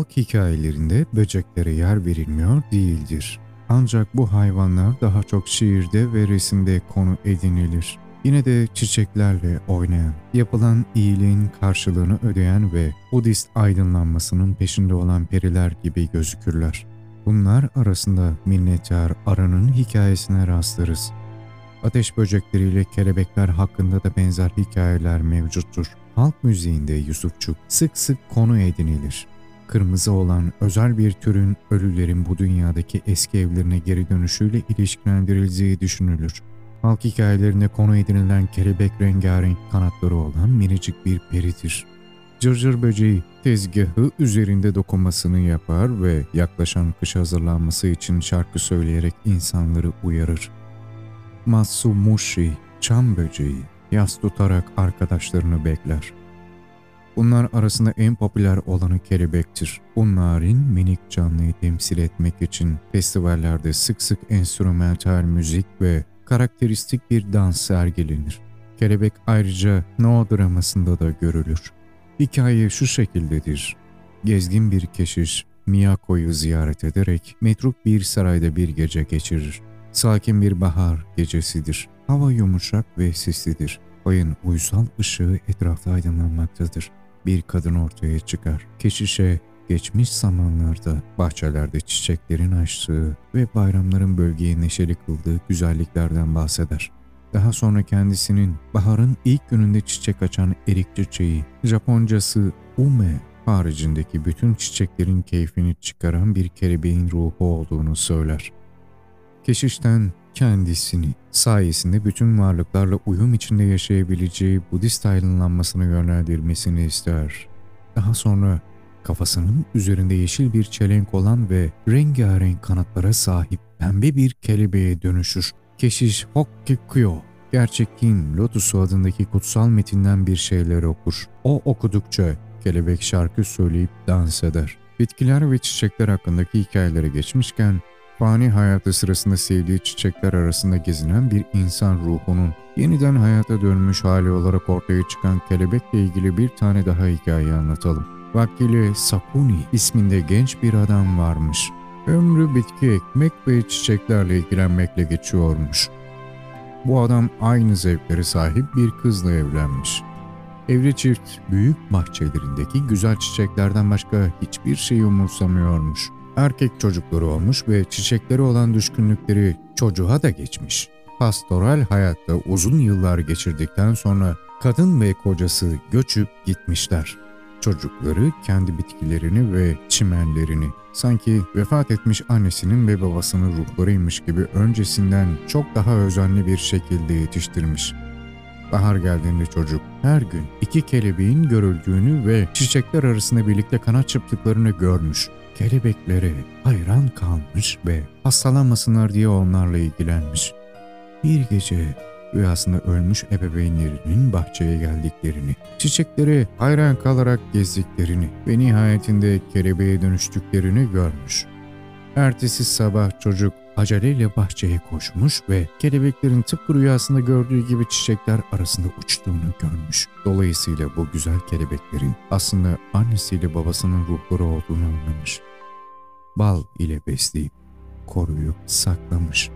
Halk hikayelerinde böceklere yer verilmiyor değildir. Ancak bu hayvanlar daha çok şiirde ve resimde konu edinilir. Yine de çiçeklerle oynayan, yapılan iyiliğin karşılığını ödeyen ve Budist aydınlanmasının peşinde olan periler gibi gözükürler. Bunlar arasında minnettar aranın hikayesine rastlarız. Ateş böcekleriyle kelebekler hakkında da benzer hikayeler mevcuttur. Halk müziğinde Yusufçuk sık sık konu edinilir. Kırmızı olan özel bir türün ölülerin bu dünyadaki eski evlerine geri dönüşüyle ilişkilendirildiği düşünülür. Halk hikayelerinde konu edinilen kelebek rengarenk kanatları olan minicik bir peridir. Cırcır böceği tezgahı üzerinde dokunmasını yapar ve yaklaşan kış hazırlanması için şarkı söyleyerek insanları uyarır. Matsumushi, çam böceği, yas tutarak arkadaşlarını bekler. Bunlar arasında en popüler olanı kelebektir. Bunların minik canlıyı temsil etmek için festivallerde sık sık enstrümantal müzik ve karakteristik bir dans sergilenir. Kelebek ayrıca No dramasında da görülür. Hikaye şu şekildedir. Gezgin bir keşiş Miyako'yu ziyaret ederek metruk bir sarayda bir gece geçirir. Sakin bir bahar gecesidir. Hava yumuşak ve sislidir. Ayın uysal ışığı etrafta aydınlanmaktadır. Bir kadın ortaya çıkar. Keşişe geçmiş zamanlarda bahçelerde çiçeklerin açtığı ve bayramların bölgeyi neşeli kıldığı güzelliklerden bahseder. Daha sonra kendisinin baharın ilk gününde çiçek açan erik çiçeği, Japoncası ume haricindeki bütün çiçeklerin keyfini çıkaran bir kelebeğin ruhu olduğunu söyler. Keşişten kendisini sayesinde bütün varlıklarla uyum içinde yaşayabileceği Budist aydınlanmasını yönlendirmesini ister. Daha sonra kafasının üzerinde yeşil bir çelenk olan ve rengarenk kanatlara sahip pembe bir kelebeğe dönüşür. Keşiş Hokkikuyo, gerçekliğin Lotusu adındaki kutsal metinden bir şeyler okur. O okudukça kelebek şarkı söyleyip dans eder. Bitkiler ve çiçekler hakkındaki hikayelere geçmişken, fani hayatı sırasında sevdiği çiçekler arasında gezinen bir insan ruhunun yeniden hayata dönmüş hali olarak ortaya çıkan kelebekle ilgili bir tane daha hikaye anlatalım. Vakili Sakuni isminde genç bir adam varmış. Ömrü bitki ekmek ve çiçeklerle ilgilenmekle geçiyormuş. Bu adam aynı zevklere sahip bir kızla evlenmiş. Evli çift büyük bahçelerindeki güzel çiçeklerden başka hiçbir şey umursamıyormuş. Erkek çocukları olmuş ve çiçekleri olan düşkünlükleri çocuğa da geçmiş. Pastoral hayatta uzun yıllar geçirdikten sonra kadın ve kocası göçüp gitmişler. Çocukları kendi bitkilerini ve çimenlerini sanki vefat etmiş annesinin ve babasının ruhlarıymış gibi öncesinden çok daha özenli bir şekilde yetiştirmiş. Bahar geldiğinde çocuk her gün iki kelebeğin görüldüğünü ve çiçekler arasında birlikte kanat çırptıklarını görmüş. Kelebeklere hayran kalmış ve hastalanmasınlar diye onlarla ilgilenmiş. Bir gece rüyasında ölmüş ebeveynlerinin bahçeye geldiklerini, çiçekleri hayran kalarak gezdiklerini ve nihayetinde kelebeğe dönüştüklerini görmüş. Ertesi sabah çocuk aceleyle bahçeye koşmuş ve kelebeklerin tıpkı rüyasında gördüğü gibi çiçekler arasında uçtuğunu görmüş. Dolayısıyla bu güzel kelebeklerin aslında annesiyle babasının ruhları olduğunu anlamış. Bal ile besleyip koruyup saklamış.